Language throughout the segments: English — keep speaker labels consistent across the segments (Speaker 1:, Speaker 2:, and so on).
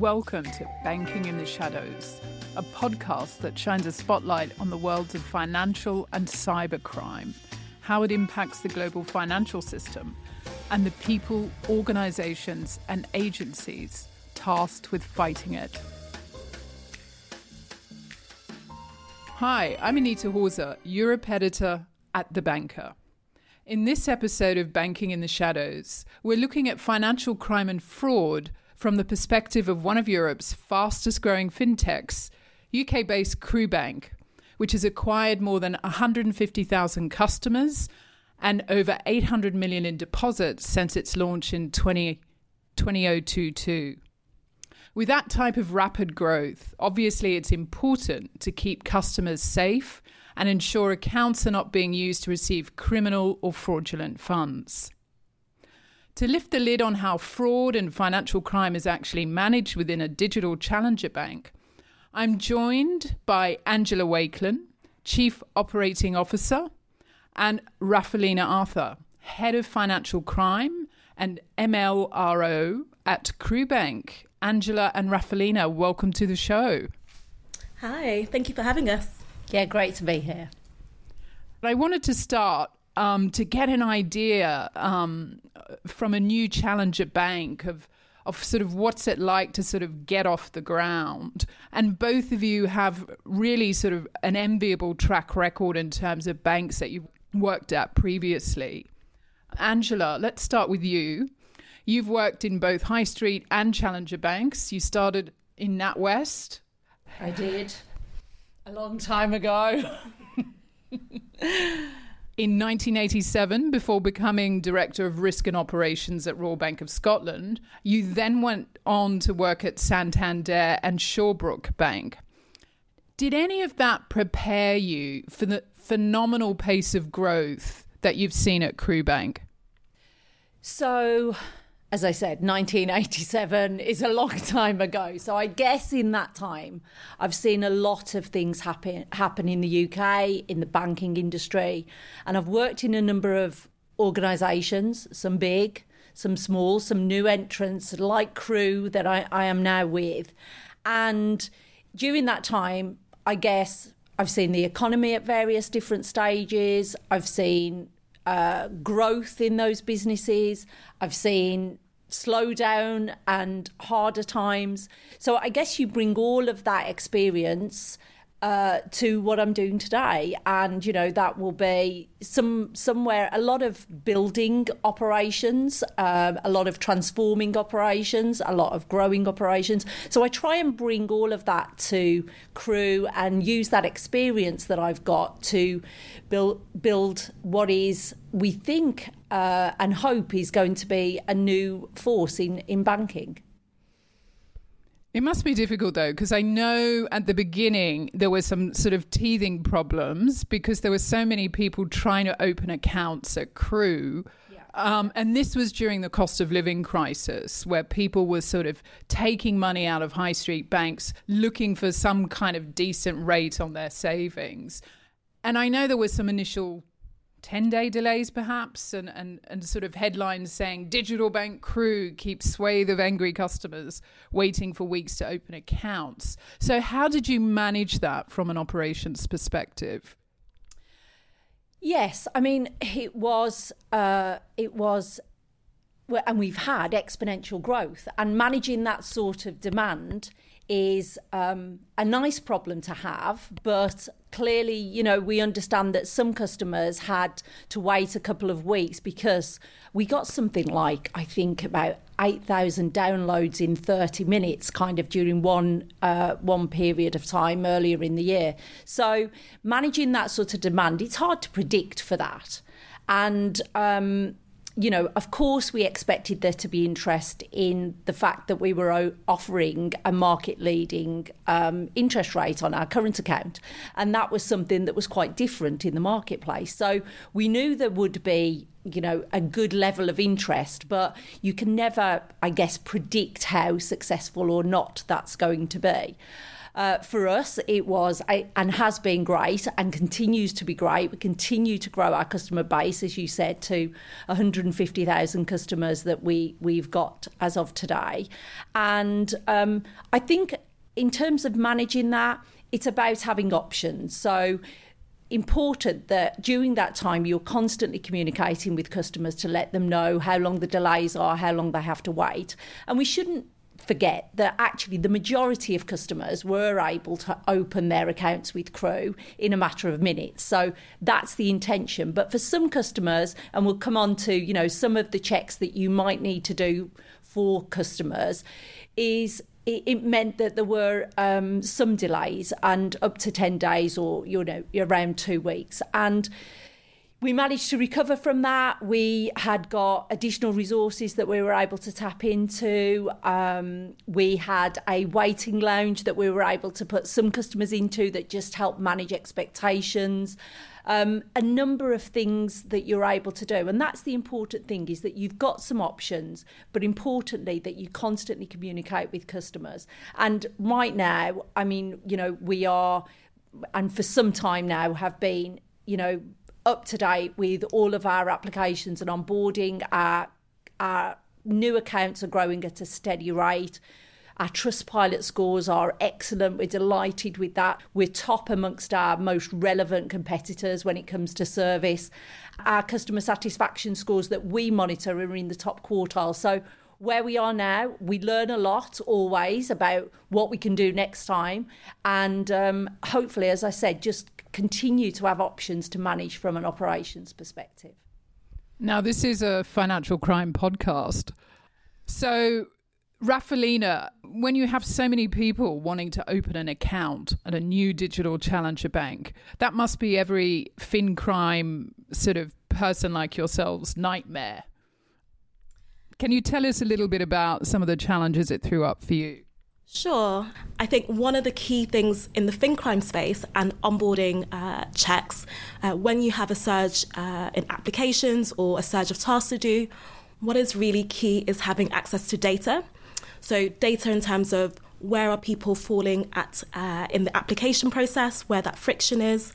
Speaker 1: Welcome to Banking in the Shadows, a podcast that shines a spotlight on the worlds of financial and cybercrime, how it impacts the global financial system, and the people, organizations, and agencies tasked with fighting it. Hi, I'm Anita Hawser, Europe editor at The Banker. In this episode of Banking in the Shadows, we're looking at financial crime and fraud from the perspective of one of Europe's fastest growing fintechs, UK based Kroo Bank, which has acquired more than 150,000 customers and over 800 million in deposits since its launch in 20, 2022. With that type of rapid growth, obviously it's important to keep customers safe and ensure accounts are not being used to receive criminal or fraudulent funds. To lift the lid on how fraud and financial crime is actually managed within a digital challenger bank, I'm joined by Angela Wakelin, Chief Operating Officer, and Raphaelina Arthur, Head of Financial Crime and MLRO at Kroo Bank. Angela and Raphaelina, welcome to the show.
Speaker 2: Hi, thank you for having us.
Speaker 3: Yeah, great to be here.
Speaker 1: I wanted to start um, to get an idea um, from a new challenger bank of of sort of what's it like to sort of get off the ground. And both of you have really sort of an enviable track record in terms of banks that you've worked at previously. Angela, let's start with you. You've worked in both High Street and Challenger banks. You started in NatWest.
Speaker 3: I did. A long time ago.
Speaker 1: in 1987 before becoming Director of Risk and Operations at Royal Bank of Scotland. You then went on to work at Santander and Shawbrook Bank. Did any of that prepare you for the phenomenal pace of growth that you've seen at Kroo Bank?
Speaker 3: So, as I said, 1987 is a long time ago. So I guess in that time, I've seen a lot of things happen happen in the UK in the banking industry, and I've worked in a number of organisations, some big, some small, some new entrants like Kroo that I, I am now with, and during that time, I guess I've seen the economy at various different stages. I've seen uh, growth in those businesses. I've seen slowdown and harder times. So I guess you bring all of that experience uh, to what I'm doing today, and you know that will be some somewhere a lot of building operations, um, a lot of transforming operations, a lot of growing operations. So I try and bring all of that to Kroo and use that experience that I've got to build build what is we think uh, and hope is going to be a new force in in banking.
Speaker 1: It must be difficult though, because I know at the beginning there were some sort of teething problems because there were so many people trying to open accounts at Kroo. Um, and this was during the cost of living crisis, where people were sort of taking money out of high street banks, looking for some kind of decent rate on their savings. And I know there was some initial 10 day delays perhaps and, and, and sort of headlines saying digital bank Kroo keeps swathe of angry customers waiting for weeks to open accounts. So how did you manage that from an operations perspective?
Speaker 3: Yes i mean it was uh, it was and we've had exponential growth and managing that sort of demand is um, a nice problem to have, but clearly, you know, we understand that some customers had to wait a couple of weeks because we got something like, I think, about 8,000 downloads in 30 minutes, kind of during one uh, one period of time earlier in the year. So managing that sort of demand, it's hard to predict for that. And um, you know, of course, we expected there to be interest in the fact that we were offering a market leading um, interest rate on our current account. And that was something that was quite different in the marketplace. So we knew there would be you know a good level of interest but you can never i guess predict how successful or not that's going to be Uh, for us, it was and has been great and continues to be great. We continue to grow our customer base, as you said, to 150,000 customers that we, we've got as of today. And um, I think in terms of managing that, it's about having options. So important that during that time you're constantly communicating with customers to let them know how long the delays are, how long they have to wait. And we shouldn't forget that actually the majority of customers were able to open their accounts with Kroo in a matter of minutes. So that's the intention. But for some customers, and we'll come on to, you know, some of the checks that you might need to do for customers, is it, it meant that there were um, some delays and up to 10 days or, you know, around two weeks. And we managed to recover from that. We had got additional resources that we were able to tap into. Um, we had a waiting lounge that we were able to put some customers into that just helped manage expectations um, a number of things that you're able to do. And that's the important thing is that you've got some options, but importantly, that you constantly communicate with customers. And right now, I mean, you know, we are, and for some time now, have been, you know, up to date with all of our applications and onboarding. Our, our new accounts are growing at a steady rate. Our Trustpilot scores are excellent. We're delighted with that. We're top amongst our most relevant competitors when it comes to service. Our customer satisfaction scores that we monitor are in the top quartile. So where we are now, we learn a lot always about what we can do next time. And um, hopefully, as I said, just continue to have options to manage from an operations perspective.
Speaker 1: Now, this is a financial crime podcast. So, Raphaelina, when you have so many people wanting to open an account at a new digital challenger bank, that must be every fin crime sort of person like yourselves' nightmare. Can you tell us a little bit about some of the challenges it threw up for you?
Speaker 2: Sure. I think one of the key things in the fin crime space and onboarding uh, checks, uh, when you have a surge uh, in applications or a surge of tasks to do, what is really key is having access to data. So data in terms of where are people falling at uh, in the application process, where that friction is,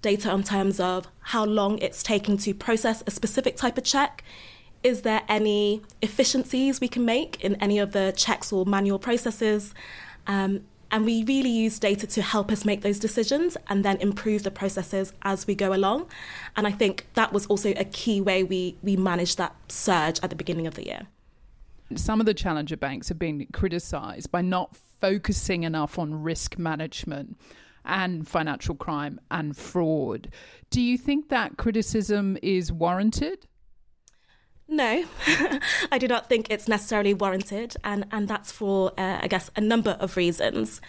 Speaker 2: data in terms of how long it's taking to process a specific type of check. Is there any efficiencies we can make in any of the checks or manual processes? Um, and we really use data to help us make those decisions and then improve the processes as we go along. And I think that was also a key way we, we managed that surge at the beginning of the year.
Speaker 1: Some of the challenger banks have been criticised by not focusing enough on risk management and financial crime and fraud. Do you think that criticism is warranted?
Speaker 2: No, I do not think it's necessarily warranted, and, and that's for, uh, I guess, a number of reasons.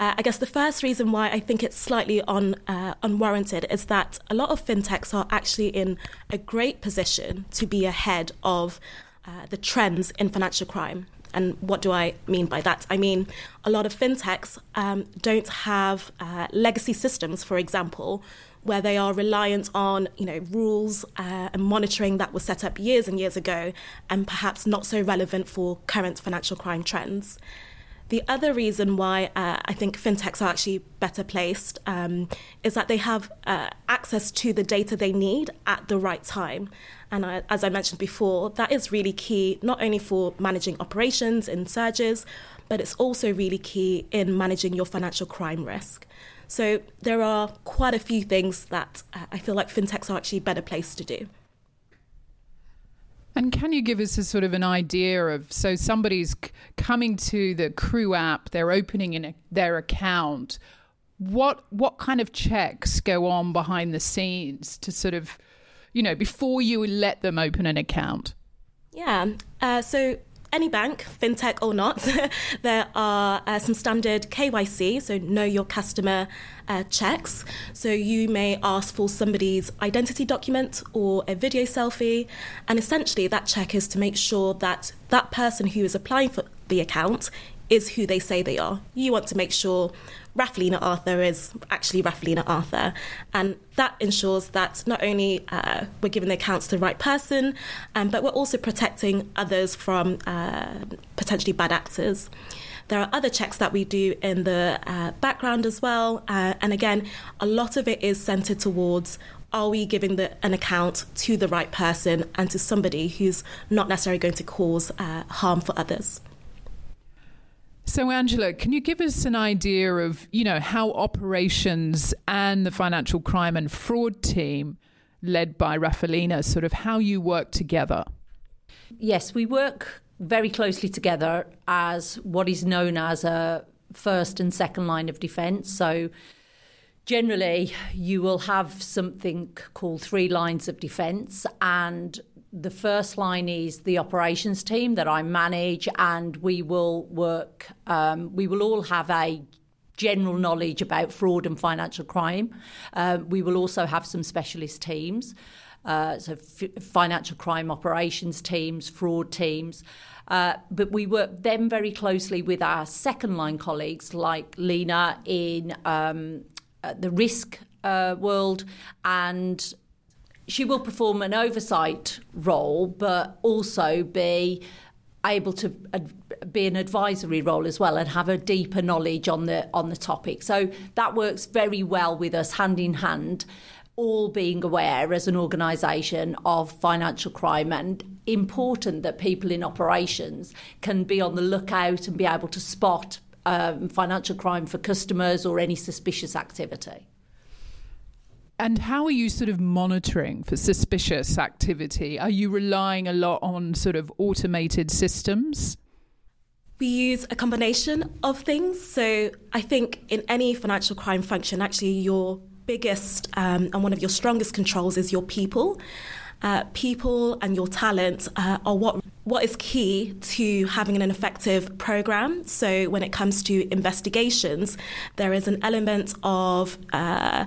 Speaker 2: Uh, I guess the first reason why I think it's slightly on, uh, unwarranted is that a lot of fintechs are actually in a great position to be ahead of uh, the trends in financial crime. And what do I mean by that? I mean, a lot of fintechs um, don't have uh, legacy systems, for example, where they are reliant on you know rules uh, and monitoring that was set up years and years ago, and perhaps not so relevant for current financial crime trends. The other reason why uh, I think fintechs are actually better placed um, is that they have uh, access to the data they need at the right time. And I, as I mentioned before, that is really key not only for managing operations in surges, but it's also really key in managing your financial crime risk. So there are quite a few things that uh, I feel like fintechs are actually better placed to do.
Speaker 1: And can you give us a sort of an idea of so somebody's c- coming to the Kroo app, they're opening in a, their account. What what kind of checks go on behind the scenes to sort of, you know, before you let them open an account?
Speaker 2: Yeah. Uh, so any bank, fintech or not, there are uh, some standard KYC, so know your customer uh, checks. So you may ask for somebody's identity document or a video selfie, and essentially that check is to make sure that that person who is applying for the account is who they say they are. You want to make sure Raphaelina Arthur is actually Raphaelina Arthur. And that ensures that not only uh, we're giving the accounts to the right person, um, but we're also protecting others from uh, potentially bad actors. There are other checks that we do in the uh, background as well. Uh, and again, a lot of it is centered towards are we giving the, an account to the right person and to somebody who's not necessarily going to cause uh, harm for others?
Speaker 1: So, Angela, can you give us an idea of, you know, how operations and the financial crime and fraud team, led by Raphaelina, sort of how you work together?
Speaker 3: Yes, we work very closely together as what is known as a first and second line of defence. So, generally, you will have something called three lines of defence, and the first line is the operations team that I manage, and we will work, um, we will all have a general knowledge about fraud and financial crime. Um, we will also have some specialist teams, uh, so f- financial crime operations teams, fraud teams. Uh, but we work then very closely with our second line colleagues like Lena in um, uh, the risk uh, world and she will perform an oversight role, but also be able to be an advisory role as well and have a deeper knowledge on the on the topic. So that works very well with us hand in hand all being aware as an organisation of financial crime and important that people in operations can be on the lookout and be able to spot um, financial crime for customers or any suspicious activity.
Speaker 1: And how are you sort of monitoring for suspicious activity? Are you relying a lot on sort of automated systems?
Speaker 2: We use a combination of things. So I think in any financial crime function, actually, your biggest um, and one of your strongest controls is your people. Uh, people and your talent uh, are what what is key to having an effective program. So when it comes to investigations, there is an element of uh,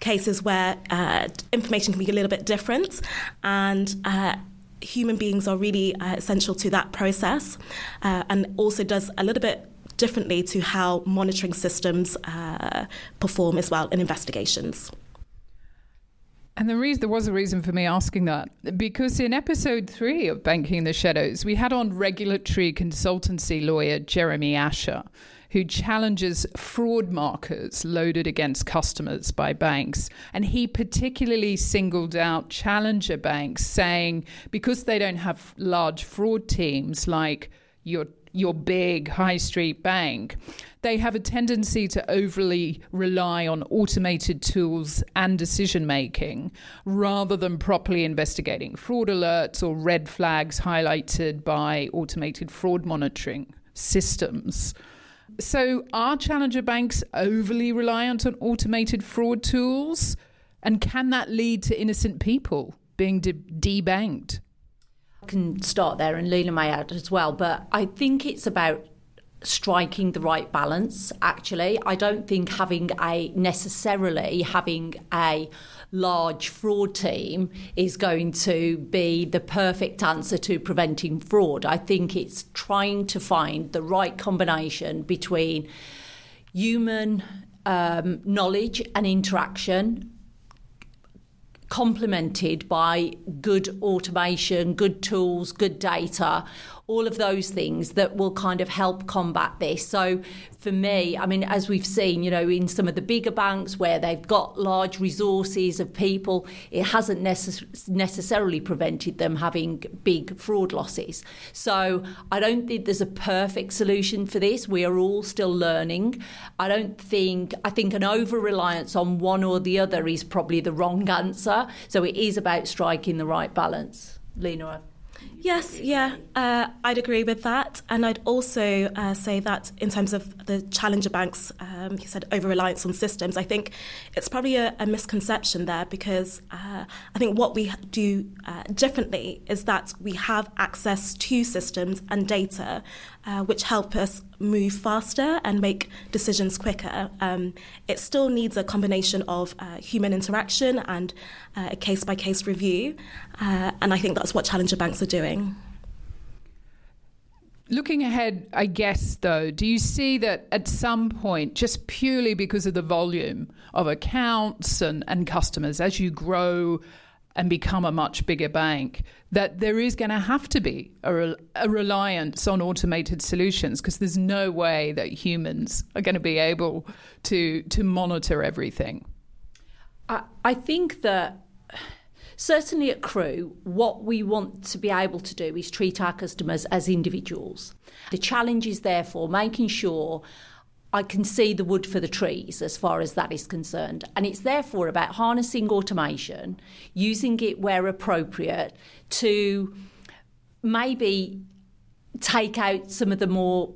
Speaker 2: cases where uh, information can be a little bit different and uh, human beings are really uh, essential to that process uh, and also does a little bit differently to how monitoring systems uh, perform as well in investigations.
Speaker 1: And the reason there was a reason for me asking that because in episode three of Banking in the Shadows, we had on regulatory consultancy lawyer Jeremy Asher, who challenges fraud markers loaded against customers by banks. And he particularly singled out challenger banks, saying because they don't have large fraud teams like your your big high street bank, they have a tendency to overly rely on automated tools and decision making rather than properly investigating fraud alerts or red flags highlighted by automated fraud monitoring systems. So, are challenger banks overly reliant on automated fraud tools? And can that lead to innocent people being de- debanked?
Speaker 3: I can start there and Lena may add as well, but I think it's about striking the right balance actually i don't think having a necessarily having a large fraud team is going to be the perfect answer to preventing fraud. I think it's trying to find the right combination between human um, knowledge and interaction complemented by good automation, good tools, good data, all of those things that will kind of help combat this. So for me, I mean, as we've seen, you know, in some of the bigger banks where they've got large resources of people, it hasn't necess- necessarily prevented them having big fraud losses. So I don't think there's a perfect solution for this. We are all still learning. I don't think, I think an over reliance on one or the other is probably the wrong answer. So it is about striking the right balance. Lena.
Speaker 2: Yes, yeah, uh, I'd agree with that. And I'd also uh, say that in terms of the challenger banks, um, you said over reliance on systems, I think it's probably a, a misconception there because uh, I think what we do uh, differently is that we have access to systems and data uh, which help us move faster and make decisions quicker. Um, it still needs a combination of uh, human interaction and uh, a case by case review, uh, and I think that's what Challenger banks are doing.
Speaker 1: Looking ahead, I guess, though, do you see that at some point, just purely because of the volume of accounts and, and customers, as you grow and become a much bigger bank, that there is going to have to be a, a reliance on automated solutions because there's no way that humans are going to be able to to monitor everything.
Speaker 3: I, I think that certainly at Kroo, what we want to be able to do is treat our customers as individuals. The challenge is therefore making sure I can see the wood for the trees as far as that is concerned. And it's therefore about harnessing automation, using it where appropriate to maybe take out some of the more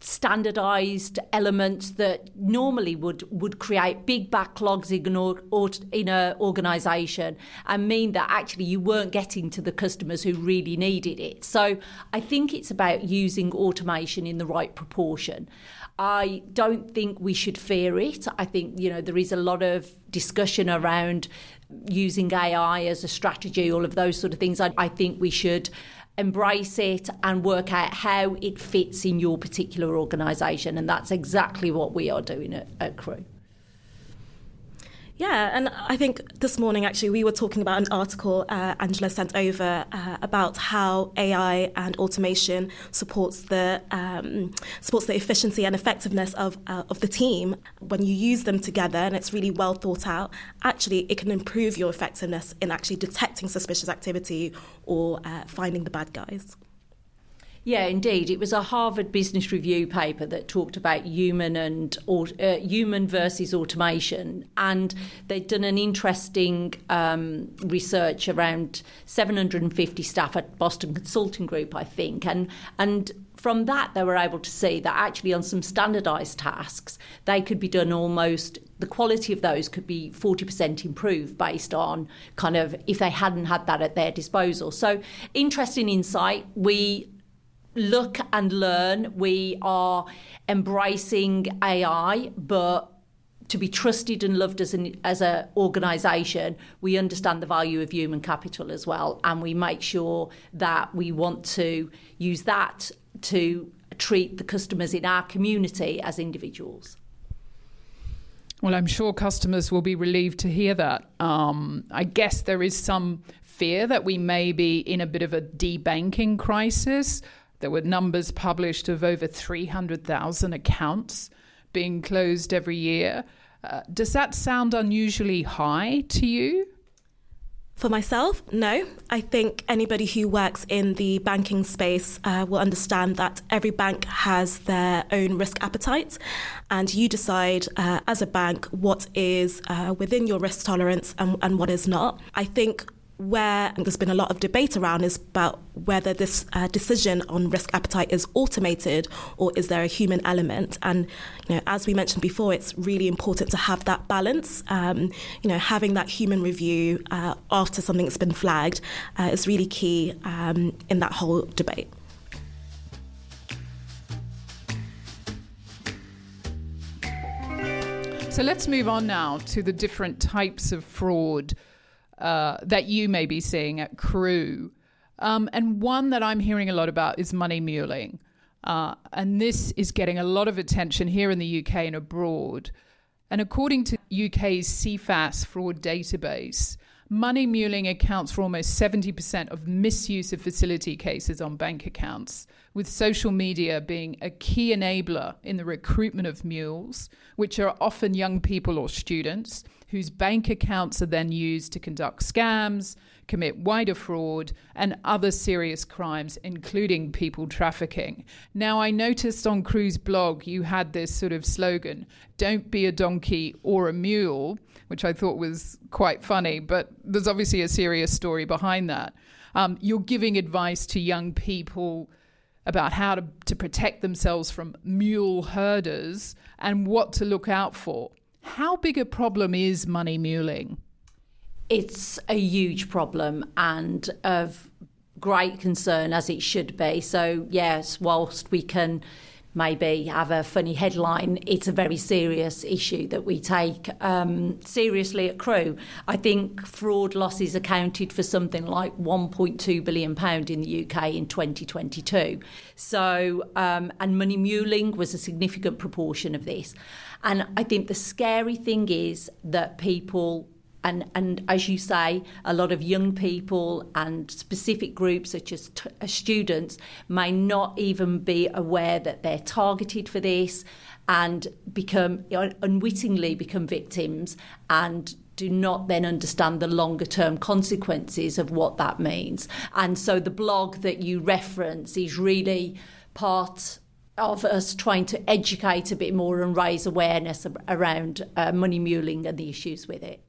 Speaker 3: standardized elements that normally would would create big backlogs in, or, or, in an organization and mean that actually you weren't getting to the customers who really needed it so i think it's about using automation in the right proportion I don't think we should fear it. I think, you know, there is a lot of discussion around using AI as a strategy, all of those sort of things. I, I think we should embrace it and work out how it fits in your particular organisation. And that's exactly what we are doing at, at Kroo.
Speaker 2: Yeah, and I think this morning actually we were talking about an article uh, Angela sent over uh, about how AI and automation supports the um, supports the efficiency and effectiveness of uh, of the team. When you use them together and it's really well thought out, actually it can improve your effectiveness in actually detecting suspicious activity or uh, finding the bad guys.
Speaker 3: Yeah, indeed. It was a Harvard Business Review paper that talked about human and uh, human versus automation, and they'd done an interesting um, research around 750 staff at Boston Consulting Group, I think, and and from that they were able to see that actually on some standardized tasks they could be done almost the quality of those could be 40% improved based on kind of if they hadn't had that at their disposal. So interesting insight. We look and learn. We are embracing AI, but to be trusted and loved as an as an organisation, we understand the value of human capital as well, and we make sure that we want to use that to treat the customers in our community as individuals.
Speaker 1: Well, I'm sure customers will be relieved to hear that. Um, I guess there is some fear that we may be in a bit of a debanking crisis. There were numbers published of over 300,000 accounts being closed every year. Uh, does that sound unusually high to you?
Speaker 2: For myself, no. I think anybody who works in the banking space uh, will understand that every bank has their own risk appetite, and you decide uh, as a bank what is uh, within your risk tolerance and, and what is not. I think where there's been a lot of debate around is about whether this uh, decision on risk appetite is automated or is there a human element. And you know, as we mentioned before, it's really important to have that balance. Um, you know, having that human review uh, after something's been flagged uh, is really key um, in that whole debate.
Speaker 1: So let's move on now to the different types of fraud uh, that you may be seeing at Kroo. Um, and one that I'm hearing a lot about is money muling. Uh, and this is getting a lot of attention here in the UK and abroad. And according to UK's Cifas fraud database, money muling accounts for almost 70% of misuse of facility cases on bank accounts, with social media being a key enabler in the recruitment of mules, which are often young people or students whose bank accounts are then used to conduct scams, commit wider fraud, and other serious crimes, including people trafficking. Now, I noticed on Kroo's blog you had this sort of slogan don't be a donkey or a mule, which I thought was quite funny, but there's obviously a serious story behind that. Um, you're giving advice to young people about how to, to protect themselves from mule herders and what to look out for. How big a problem is money muling?
Speaker 3: It's a huge problem and of great concern as it should be. So, yes, whilst we can maybe have a funny headline, it's a very serious issue that we take um, seriously at Kroo. I think fraud losses accounted for something like 1.2 billion pound in the UK in 2022. So, um, and money muling was a significant proportion of this. And I think the scary thing is that people And, and as you say, a lot of young people and specific groups, such as t- uh, students, may not even be aware that they're targeted for this and become unwittingly become victims and do not then understand the longer term consequences of what that means. And so the blog that you reference is really part of us trying to educate a bit more and raise awareness around uh, money muling and the issues with it.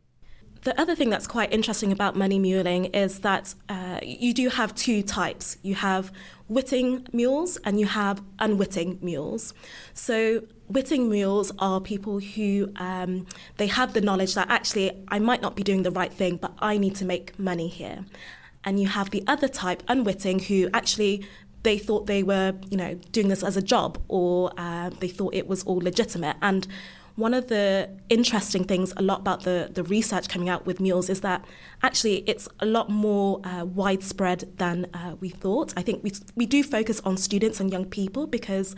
Speaker 2: The other thing that's quite interesting about money muling is that uh, you do have two types. You have witting mules and you have unwitting mules. So witting mules are people who um, they have the knowledge that actually I might not be doing the right thing, but I need to make money here. And you have the other type, unwitting, who actually they thought they were, you know, doing this as a job or uh, they thought it was all legitimate. And one of the interesting things a lot about the, the research coming out with mules is that actually it's a lot more uh, widespread than uh, we thought. I think we, we do focus on students and young people because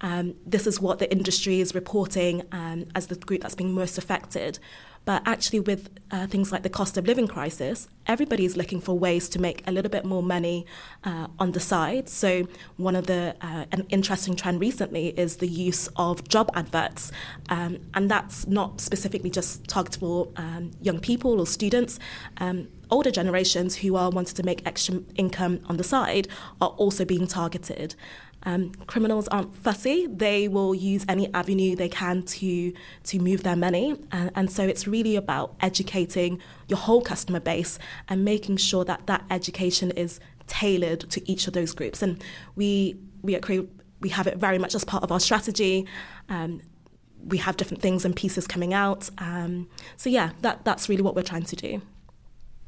Speaker 2: um, this is what the industry is reporting um, as the group that's being most affected. But actually, with uh, things like the cost of living crisis, everybody is looking for ways to make a little bit more money uh, on the side. So, one of the uh, an interesting trend recently is the use of job adverts, um, and that's not specifically just targeted for um, young people or students. Um, older generations who are wanting to make extra income on the side are also being targeted. Um, criminals aren't fussy; they will use any avenue they can to to move their money, and, and so it's really about educating your whole customer base and making sure that that education is tailored to each of those groups. And we we at we have it very much as part of our strategy. Um, we have different things and pieces coming out. Um, so yeah, that that's really what we're trying to do.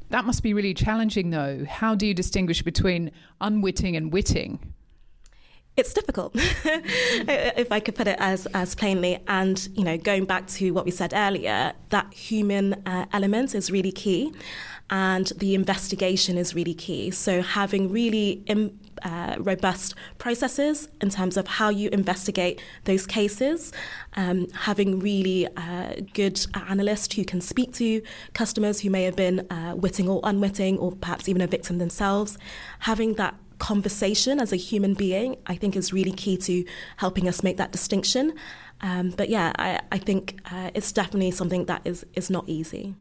Speaker 1: That must be really challenging, though. How do you distinguish between unwitting and witting?
Speaker 2: It's difficult, if I could put it as as plainly. And you know, going back to what we said earlier, that human uh, element is really key, and the investigation is really key. So having really Im- uh, robust processes in terms of how you investigate those cases, um, having really uh, good analysts who can speak to customers who may have been uh, witting or unwitting, or perhaps even a victim themselves, having that conversation as a human being, I think is really key to helping us make that distinction. Um, but yeah, I, I think uh, it's definitely something that is, is not easy.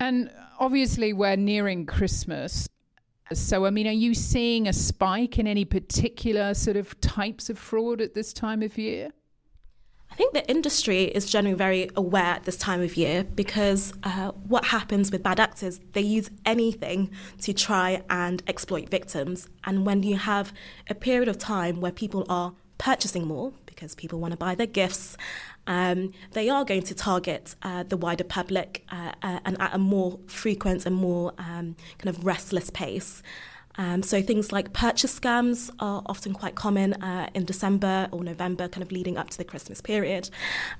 Speaker 1: And obviously, we're nearing Christmas. So, I mean, are you seeing a spike in any particular sort of types of fraud at this time of year?
Speaker 2: I think the industry is generally very aware at this time of year because uh, what happens with bad actors, they use anything to try and exploit victims. And when you have a period of time where people are purchasing more because people want to buy their gifts, um, they are going to target uh, the wider public uh, uh and at a more frequent and more um, kind of restless pace. Um, so things like purchase scams are often quite common uh, in December or November, kind of leading up to the Christmas period.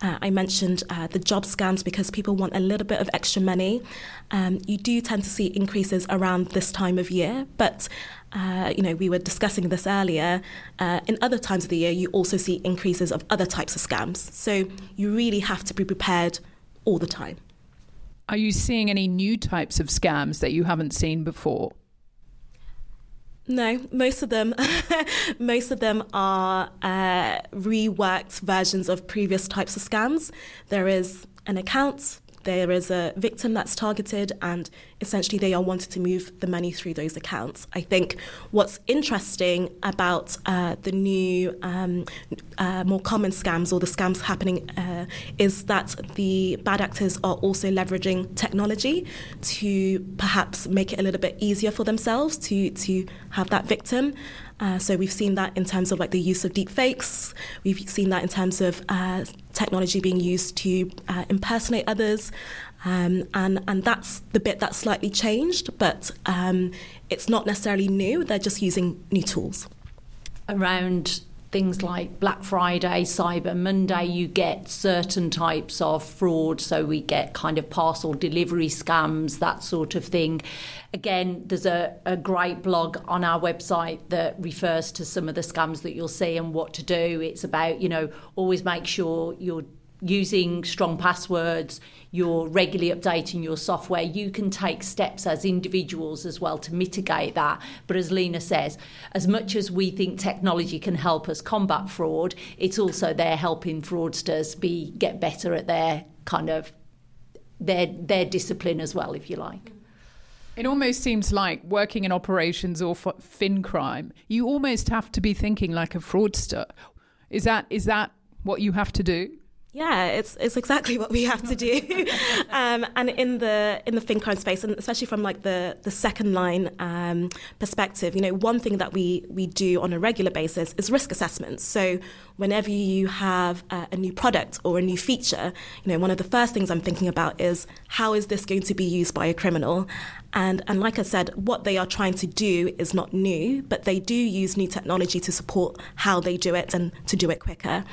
Speaker 2: Uh, I mentioned uh, the job scams because people want a little bit of extra money. Um, you do tend to see increases around this time of year, but uh, you know, we were discussing this earlier. Uh, in other times of the year, you also see increases of other types of scams. So you really have to be prepared all the time.
Speaker 1: Are you seeing any new types of scams that you haven't seen before?
Speaker 2: No, most of them, most of them are uh, reworked versions of previous types of scams. There is an account there is a victim that's targeted, and essentially they are wanted to move the money through those accounts. I think what's interesting about uh, the new, um, uh, more common scams or the scams happening uh, is that the bad actors are also leveraging technology to perhaps make it a little bit easier for themselves to to have that victim. Uh, so we've seen that in terms of like the use of deep fakes. We've seen that in terms of uh, technology being used to uh, impersonate others. Um, and, and that's the bit that's slightly changed, but um, it's not necessarily new. They're just using new tools.
Speaker 3: Around things like Black Friday, Cyber Monday, you get certain types of fraud. So we get kind of parcel delivery scams, that sort of thing. Again, there's a, a great blog on our website that refers to some of the scams that you'll see and what to do. It's about, you know, always make sure you're using strong passwords, you're regularly updating your software, you can take steps as individuals as well to mitigate that. But as Lena says, as much as we think technology can help us combat fraud, it's also there helping fraudsters be get better at their kind of their their discipline as well, if you like.
Speaker 1: It almost seems like working in operations or fin crime, you almost have to be thinking like a fraudster. Is that is that what you have to do?
Speaker 2: Yeah, it's it's exactly what we have to do, um, and in the in the fin crime space, and especially from like the the second line um, perspective, you know, one thing that we we do on a regular basis is risk assessments. So whenever you have a, a new product or a new feature, you know, one of the first things I'm thinking about is how is this going to be used by a criminal, and, and like I said, what they are trying to do is not new, but they do use new technology to support how they do it and to do it quicker.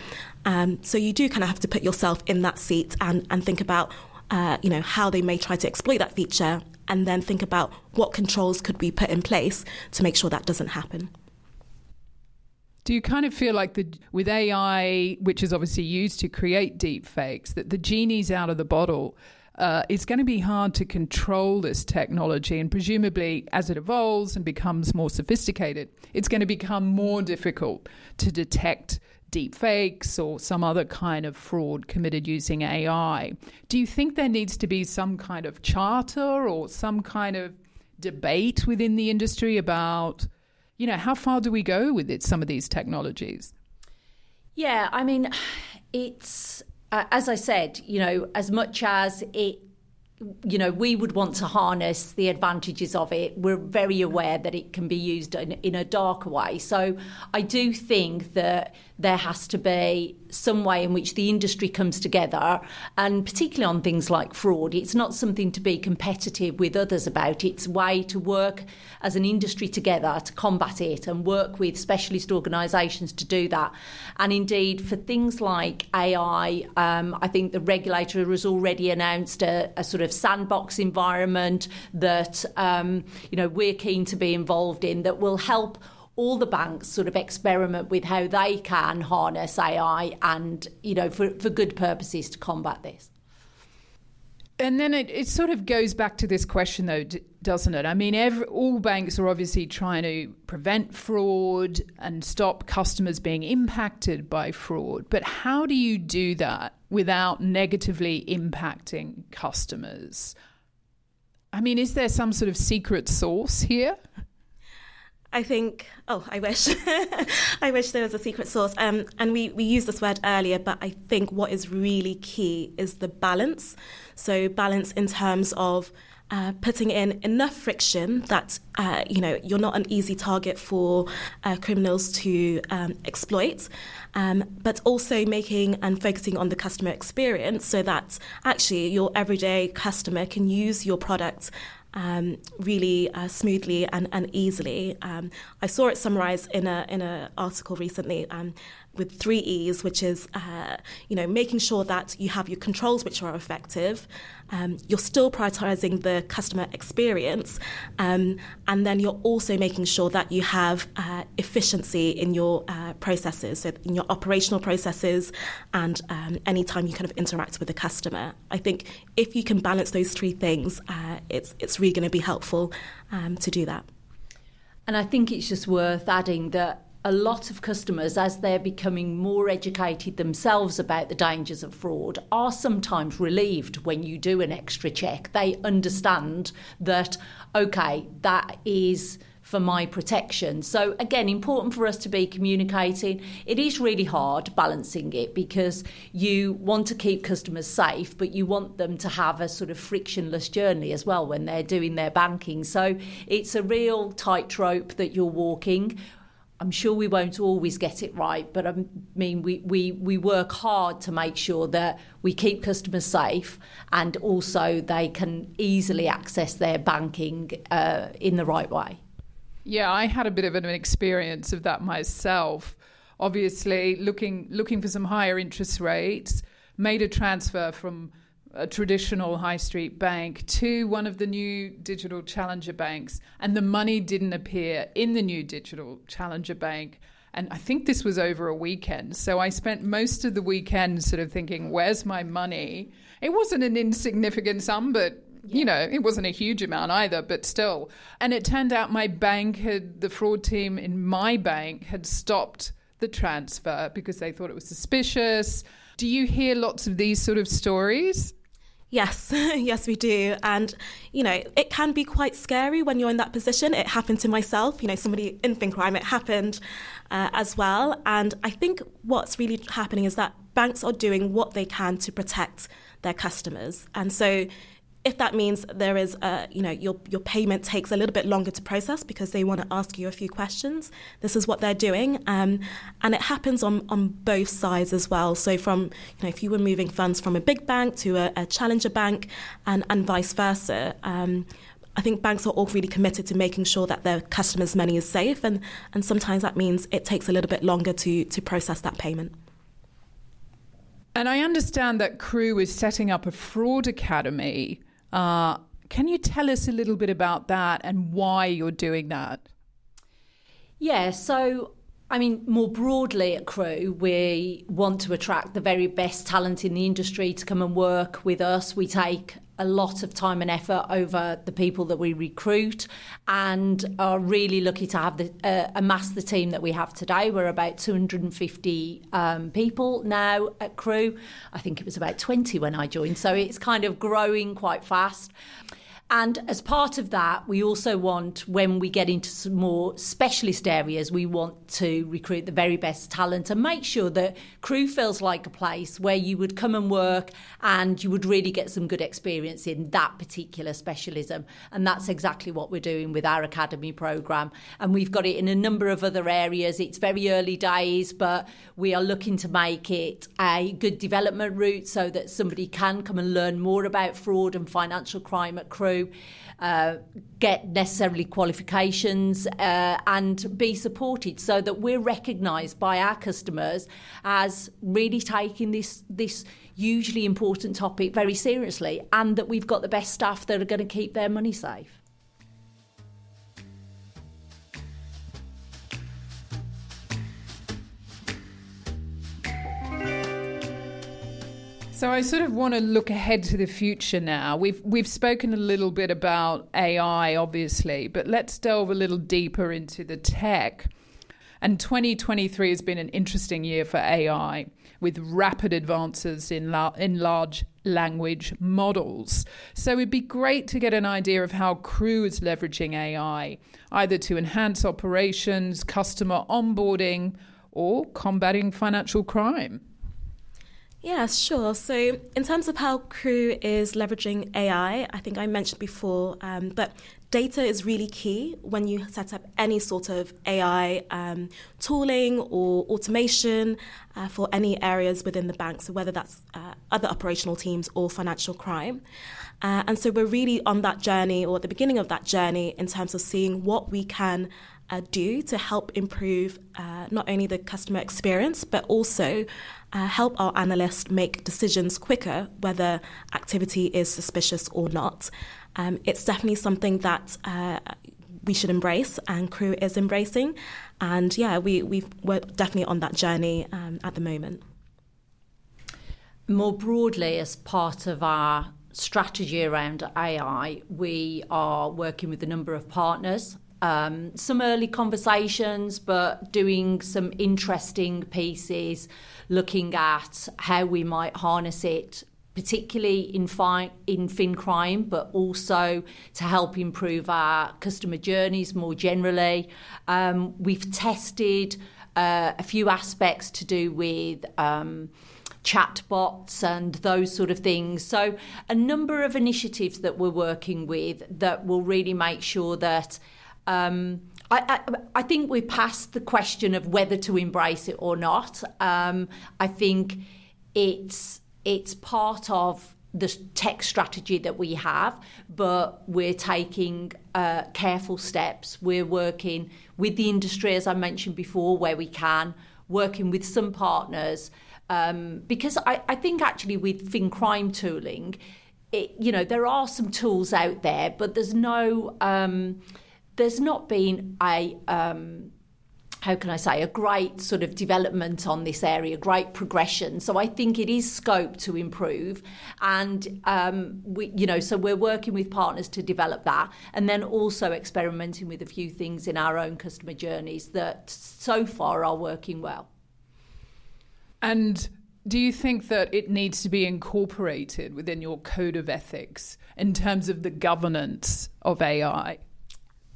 Speaker 2: Um, so you do kind of have to put yourself in that seat and, and think about, uh, you know, how they may try to exploit that feature and then think about what controls could be put in place to make sure that doesn't happen.
Speaker 1: Do you kind of feel like the with AI, which is obviously used to create deep fakes, that the genie's out of the bottle? Uh, it's going to be hard to control this technology. And presumably, as it evolves and becomes more sophisticated, it's going to become more difficult to detect deep fakes or some other kind of fraud committed using AI. Do you think there needs to be some kind of charter or some kind of debate within the industry about, you know, how far do we go with it, some of these technologies?
Speaker 3: Yeah, I mean, it's uh, as I said, you know, as much as it you know, we would want to harness the advantages of it. We're very aware that it can be used in, in, a darker way. So I do think that there has to be some way in which the industry comes together, and particularly on things like fraud, it's not something to be competitive with others about. It's a way to work as an industry together to combat it and work with specialist organisations to do that. And indeed, for things like AI, um, I think the regulator has already announced a, a sort of sandbox environment that um, you know we're keen to be involved in that will help all the banks sort of experiment with how they can harness AI and, you know, for, for good purposes to combat this.
Speaker 1: And then it, it sort of goes back to this question, though, doesn't it? I mean, every, all banks are obviously trying to prevent fraud and stop customers being impacted by fraud. But how do you do that without negatively impacting customers? I mean, is there some sort of secret sauce here?
Speaker 2: I think, oh, I wish. I wish there was a secret sauce. Um, and we, we used this word earlier, but I think what is really key is the balance. So, balance in terms of uh, putting in enough friction that uh, you know you're not an easy target for uh, criminals to um, exploit, um, but also making and focusing on the customer experience so that actually your everyday customer can use your product um, really uh, smoothly and, and easily. Um, I saw it summarized in a in an article recently um, with three E's, which is uh, you know making sure that you have your controls which are effective, um, you're still prioritizing the customer experience, um, and then you're also making sure that you have uh, efficiency in your uh, processes, so in your operational processes, and um, anytime you kind of interact with the customer. I think if you can balance those three things, uh, it's it's really going to be helpful um, to do that.
Speaker 3: And I think it's just worth adding that a lot of customers, as they're becoming more educated themselves about the dangers of fraud, are sometimes relieved when you do an extra check. They understand that, okay, that is for my protection. So, again, important for us to be communicating. It is really hard balancing it because you want to keep customers safe, but you want them to have a sort of frictionless journey as well when they're doing their banking. So, it's a real tightrope that you're walking. I'm sure we won't always get it right, but I mean, we, we, we work hard to make sure that we keep customers safe and also they can easily access their banking uh, in the right way.
Speaker 1: Yeah, I had a bit of an experience of that myself. Obviously, looking looking for some higher interest rates, made a transfer from a traditional high street bank to one of the new digital challenger banks, and the money didn't appear in the new digital challenger bank. And I think this was over a weekend. So I spent most of the weekend sort of thinking, where's my money? It wasn't an insignificant sum, but you know, it wasn't a huge amount either, but still. And it turned out my bank had, the fraud team in my bank had stopped the transfer because they thought it was suspicious. Do you hear lots of these sort of stories?
Speaker 2: Yes, yes, we do. And, you know, it can be quite scary when you're in that position. It happened to myself, you know, somebody in fin crime, it happened uh, as well. And I think what's really happening is that banks are doing what they can to protect their customers. And so if that means there is a, you know your your payment takes a little bit longer to process because they want to ask you a few questions this is what they're doing. Um, and it happens on on both sides as well. So from you know if you were moving funds from a big bank to a, a challenger bank and and vice versa um, I think banks are all really committed to making sure that their customers' money is safe, and, and sometimes that means it takes a little bit longer to, to process that payment.
Speaker 1: And I understand that Kroo is setting up a fraud academy uh, can you tell us a little bit about that and why you're doing that?
Speaker 3: Yeah, so I mean, more broadly at Kroo, we want to attract the very best talent in the industry to come and work with us. We take a lot of time and effort over the people that we recruit and are really lucky to have the, uh, amass the team that we have today. We're about 250 um, people now at Kroo. I think it was about 20 when I joined, so it's kind of growing quite fast. And as part of that, we also want, when we get into some more specialist areas, we want to recruit the very best talent and make sure that Kroo feels like a place where you would come and work and you would really get some good experience in that particular specialism. And that's exactly what we're doing with our academy programme. And we've got it in a number of other areas. It's very early days, but we are looking to make it a good development route so that somebody can come and learn more about fraud and financial crime at Kroo uh, get necessarily qualifications uh, and be supported so that we're recognised by our customers as really taking this this hugely important topic very seriously and that we've got the best staff that are going to keep their money safe.
Speaker 1: So I sort of want to look ahead to the future now. We've we've spoken a little bit about AI obviously, but let's delve a little deeper into the tech. And 2023 has been an interesting year for AI with rapid advances in la- in large language models. So it'd be great to get an idea of how Kroo is leveraging AI either to enhance operations, customer onboarding, or combating financial crime.
Speaker 2: Yeah, sure. So, in terms of how Kroo is leveraging AI, I think I mentioned before, um, but data is really key when you set up any sort of AI um, tooling or automation uh, for any areas within the bank. So, whether that's uh, other operational teams or financial crime. Uh, and so, we're really on that journey or at the beginning of that journey in terms of seeing what we can uh, do to help improve uh, not only the customer experience, but also uh, help our analysts make decisions quicker whether activity is suspicious or not. Um, it's definitely something that uh, we should embrace and Kroo is embracing. And yeah, we, we are definitely on that journey um, at the moment.
Speaker 3: More broadly, as part of our strategy around AI, we are working with a number of partners um, some early conversations, but doing some interesting pieces, looking at how we might harness it, particularly in, fi- in fin crime, but also to help improve our customer journeys more generally. Um, we've tested uh, a few aspects to do with. Um, chatbots and those sort of things. So, a number of initiatives that we're working with that will really make sure that um, I, I, I, think we're past the question of whether to embrace it or not. Um, I think it's it's part of the tech strategy that we have, but we're taking uh, careful steps. We're working with the industry, as I mentioned before, where we can, working with some partners. Um, because I, I think actually with fin crime tooling, it, you know, there are some tools out there, but there's no um, there's not been a um, how can I say, a great sort of development on this area, great progression. So I think it is scope to improve, and um, we, you know, so we're working with partners to develop that, and then also experimenting with a few things in our own customer journeys that so far are working well.
Speaker 1: And do you think that it needs to be incorporated within your code of ethics in terms of the governance of AI?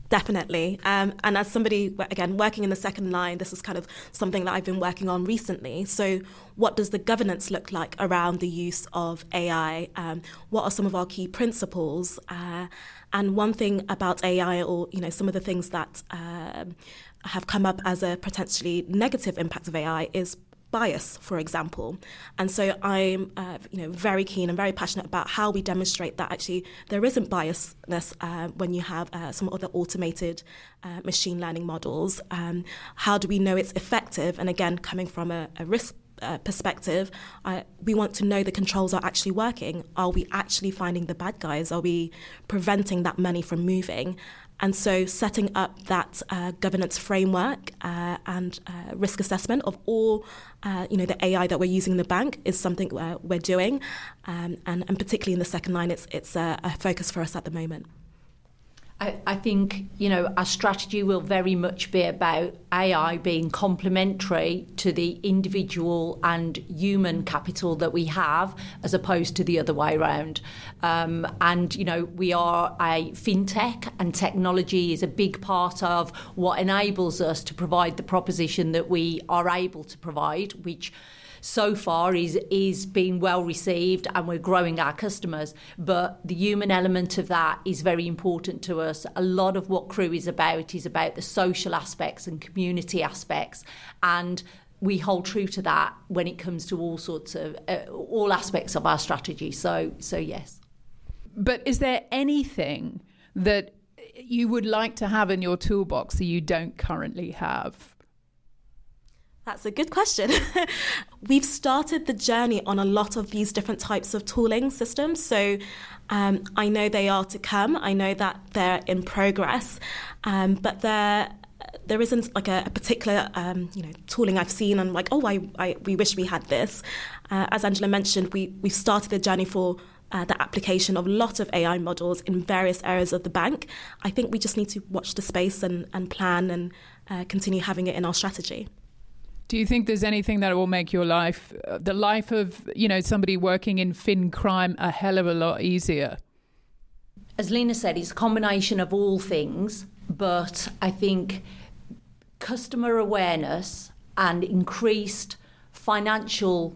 Speaker 2: Definitely. Um, and as somebody, again, working in the second line, this is kind of something that I've been working on recently. So, what does the governance look like around the use of AI? Um, what are some of our key principles? Uh, and one thing about AI, or you know, some of the things that uh, have come up as a potentially negative impact of AI, is bias, for example. And so I'm, uh, you know, very keen and very passionate about how we demonstrate that actually there isn't biasness uh, when you have uh, some other automated uh, machine learning models. Um, how do we know it's effective? And again, coming from a, a risk uh, perspective, we want to know the controls are actually working. Are we actually finding the bad guys? Are we preventing that money from moving? And so, setting up that uh, governance framework uh, and uh, risk assessment of all, uh, you know, the AI that we're using in the bank is something we're, we're doing, um, and, and particularly in the second line, it's it's a, a focus for us at the moment.
Speaker 3: I, I, think you know our strategy will very much be about AI being complementary to the individual and human capital that we have, as opposed to the other way around. Um, and you know we are a fintech, and technology is a big part of what enables us to provide the proposition that we are able to provide, which so far is is being well received and we're growing our customers but the human element of that is very important to us a lot of what Kroo is about is about the social aspects and community aspects and we hold true to that when it comes to all sorts of uh, all aspects of our strategy so so yes
Speaker 1: but is there anything that you would like to have in your toolbox that you don't currently have
Speaker 2: that's a good question. We've started the journey on a lot of these different types of tooling systems. So um, I know they are to come. I know that they're in progress, um, but there there isn't like a, a particular um, you know tooling I've seen. and like, oh, I, I we wish we had this. Uh, as Angela mentioned, we we've started the journey for uh, the application of a lot of AI models in various areas of the bank. I think we just need to watch the space and, and plan and uh, continue having it in our strategy.
Speaker 1: Do you think there's anything that will make your life, uh, the life of you know somebody working in fin crime, a hell of a lot easier?
Speaker 3: As Lena said, it's a combination of all things, but I think customer awareness and increased financial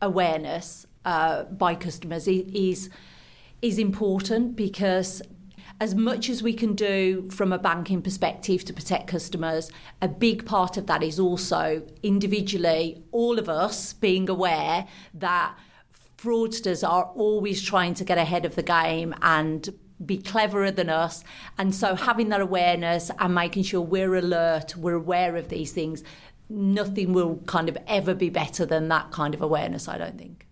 Speaker 3: awareness uh, by customers is is important because as much as we can do from a banking perspective to protect customers, a big part of that is also individually, all of us being aware that fraudsters are always trying to get ahead of the game and be cleverer than us. And so having that awareness and making sure we're alert, we're aware of these things, nothing will kind of ever be better than that kind of awareness, I don't think.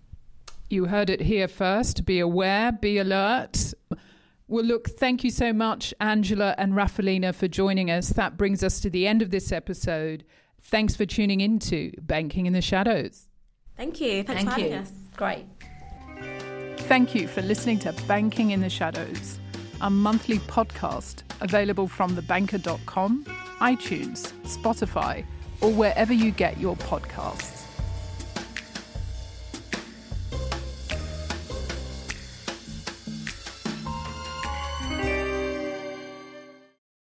Speaker 1: You heard it here first. Be aware, be alert. Well, look, thank you so much, Angela and Raphaelina, for joining us. That brings us to the end of this episode. Thanks for tuning in to Banking in the Shadows.
Speaker 2: Thank you. Thanks
Speaker 3: thank
Speaker 2: for having
Speaker 3: you.
Speaker 2: us.
Speaker 3: Great.
Speaker 1: Thank you for listening to Banking in the Shadows, a monthly podcast available from thebanker.com, iTunes, Spotify, or wherever you get your podcasts.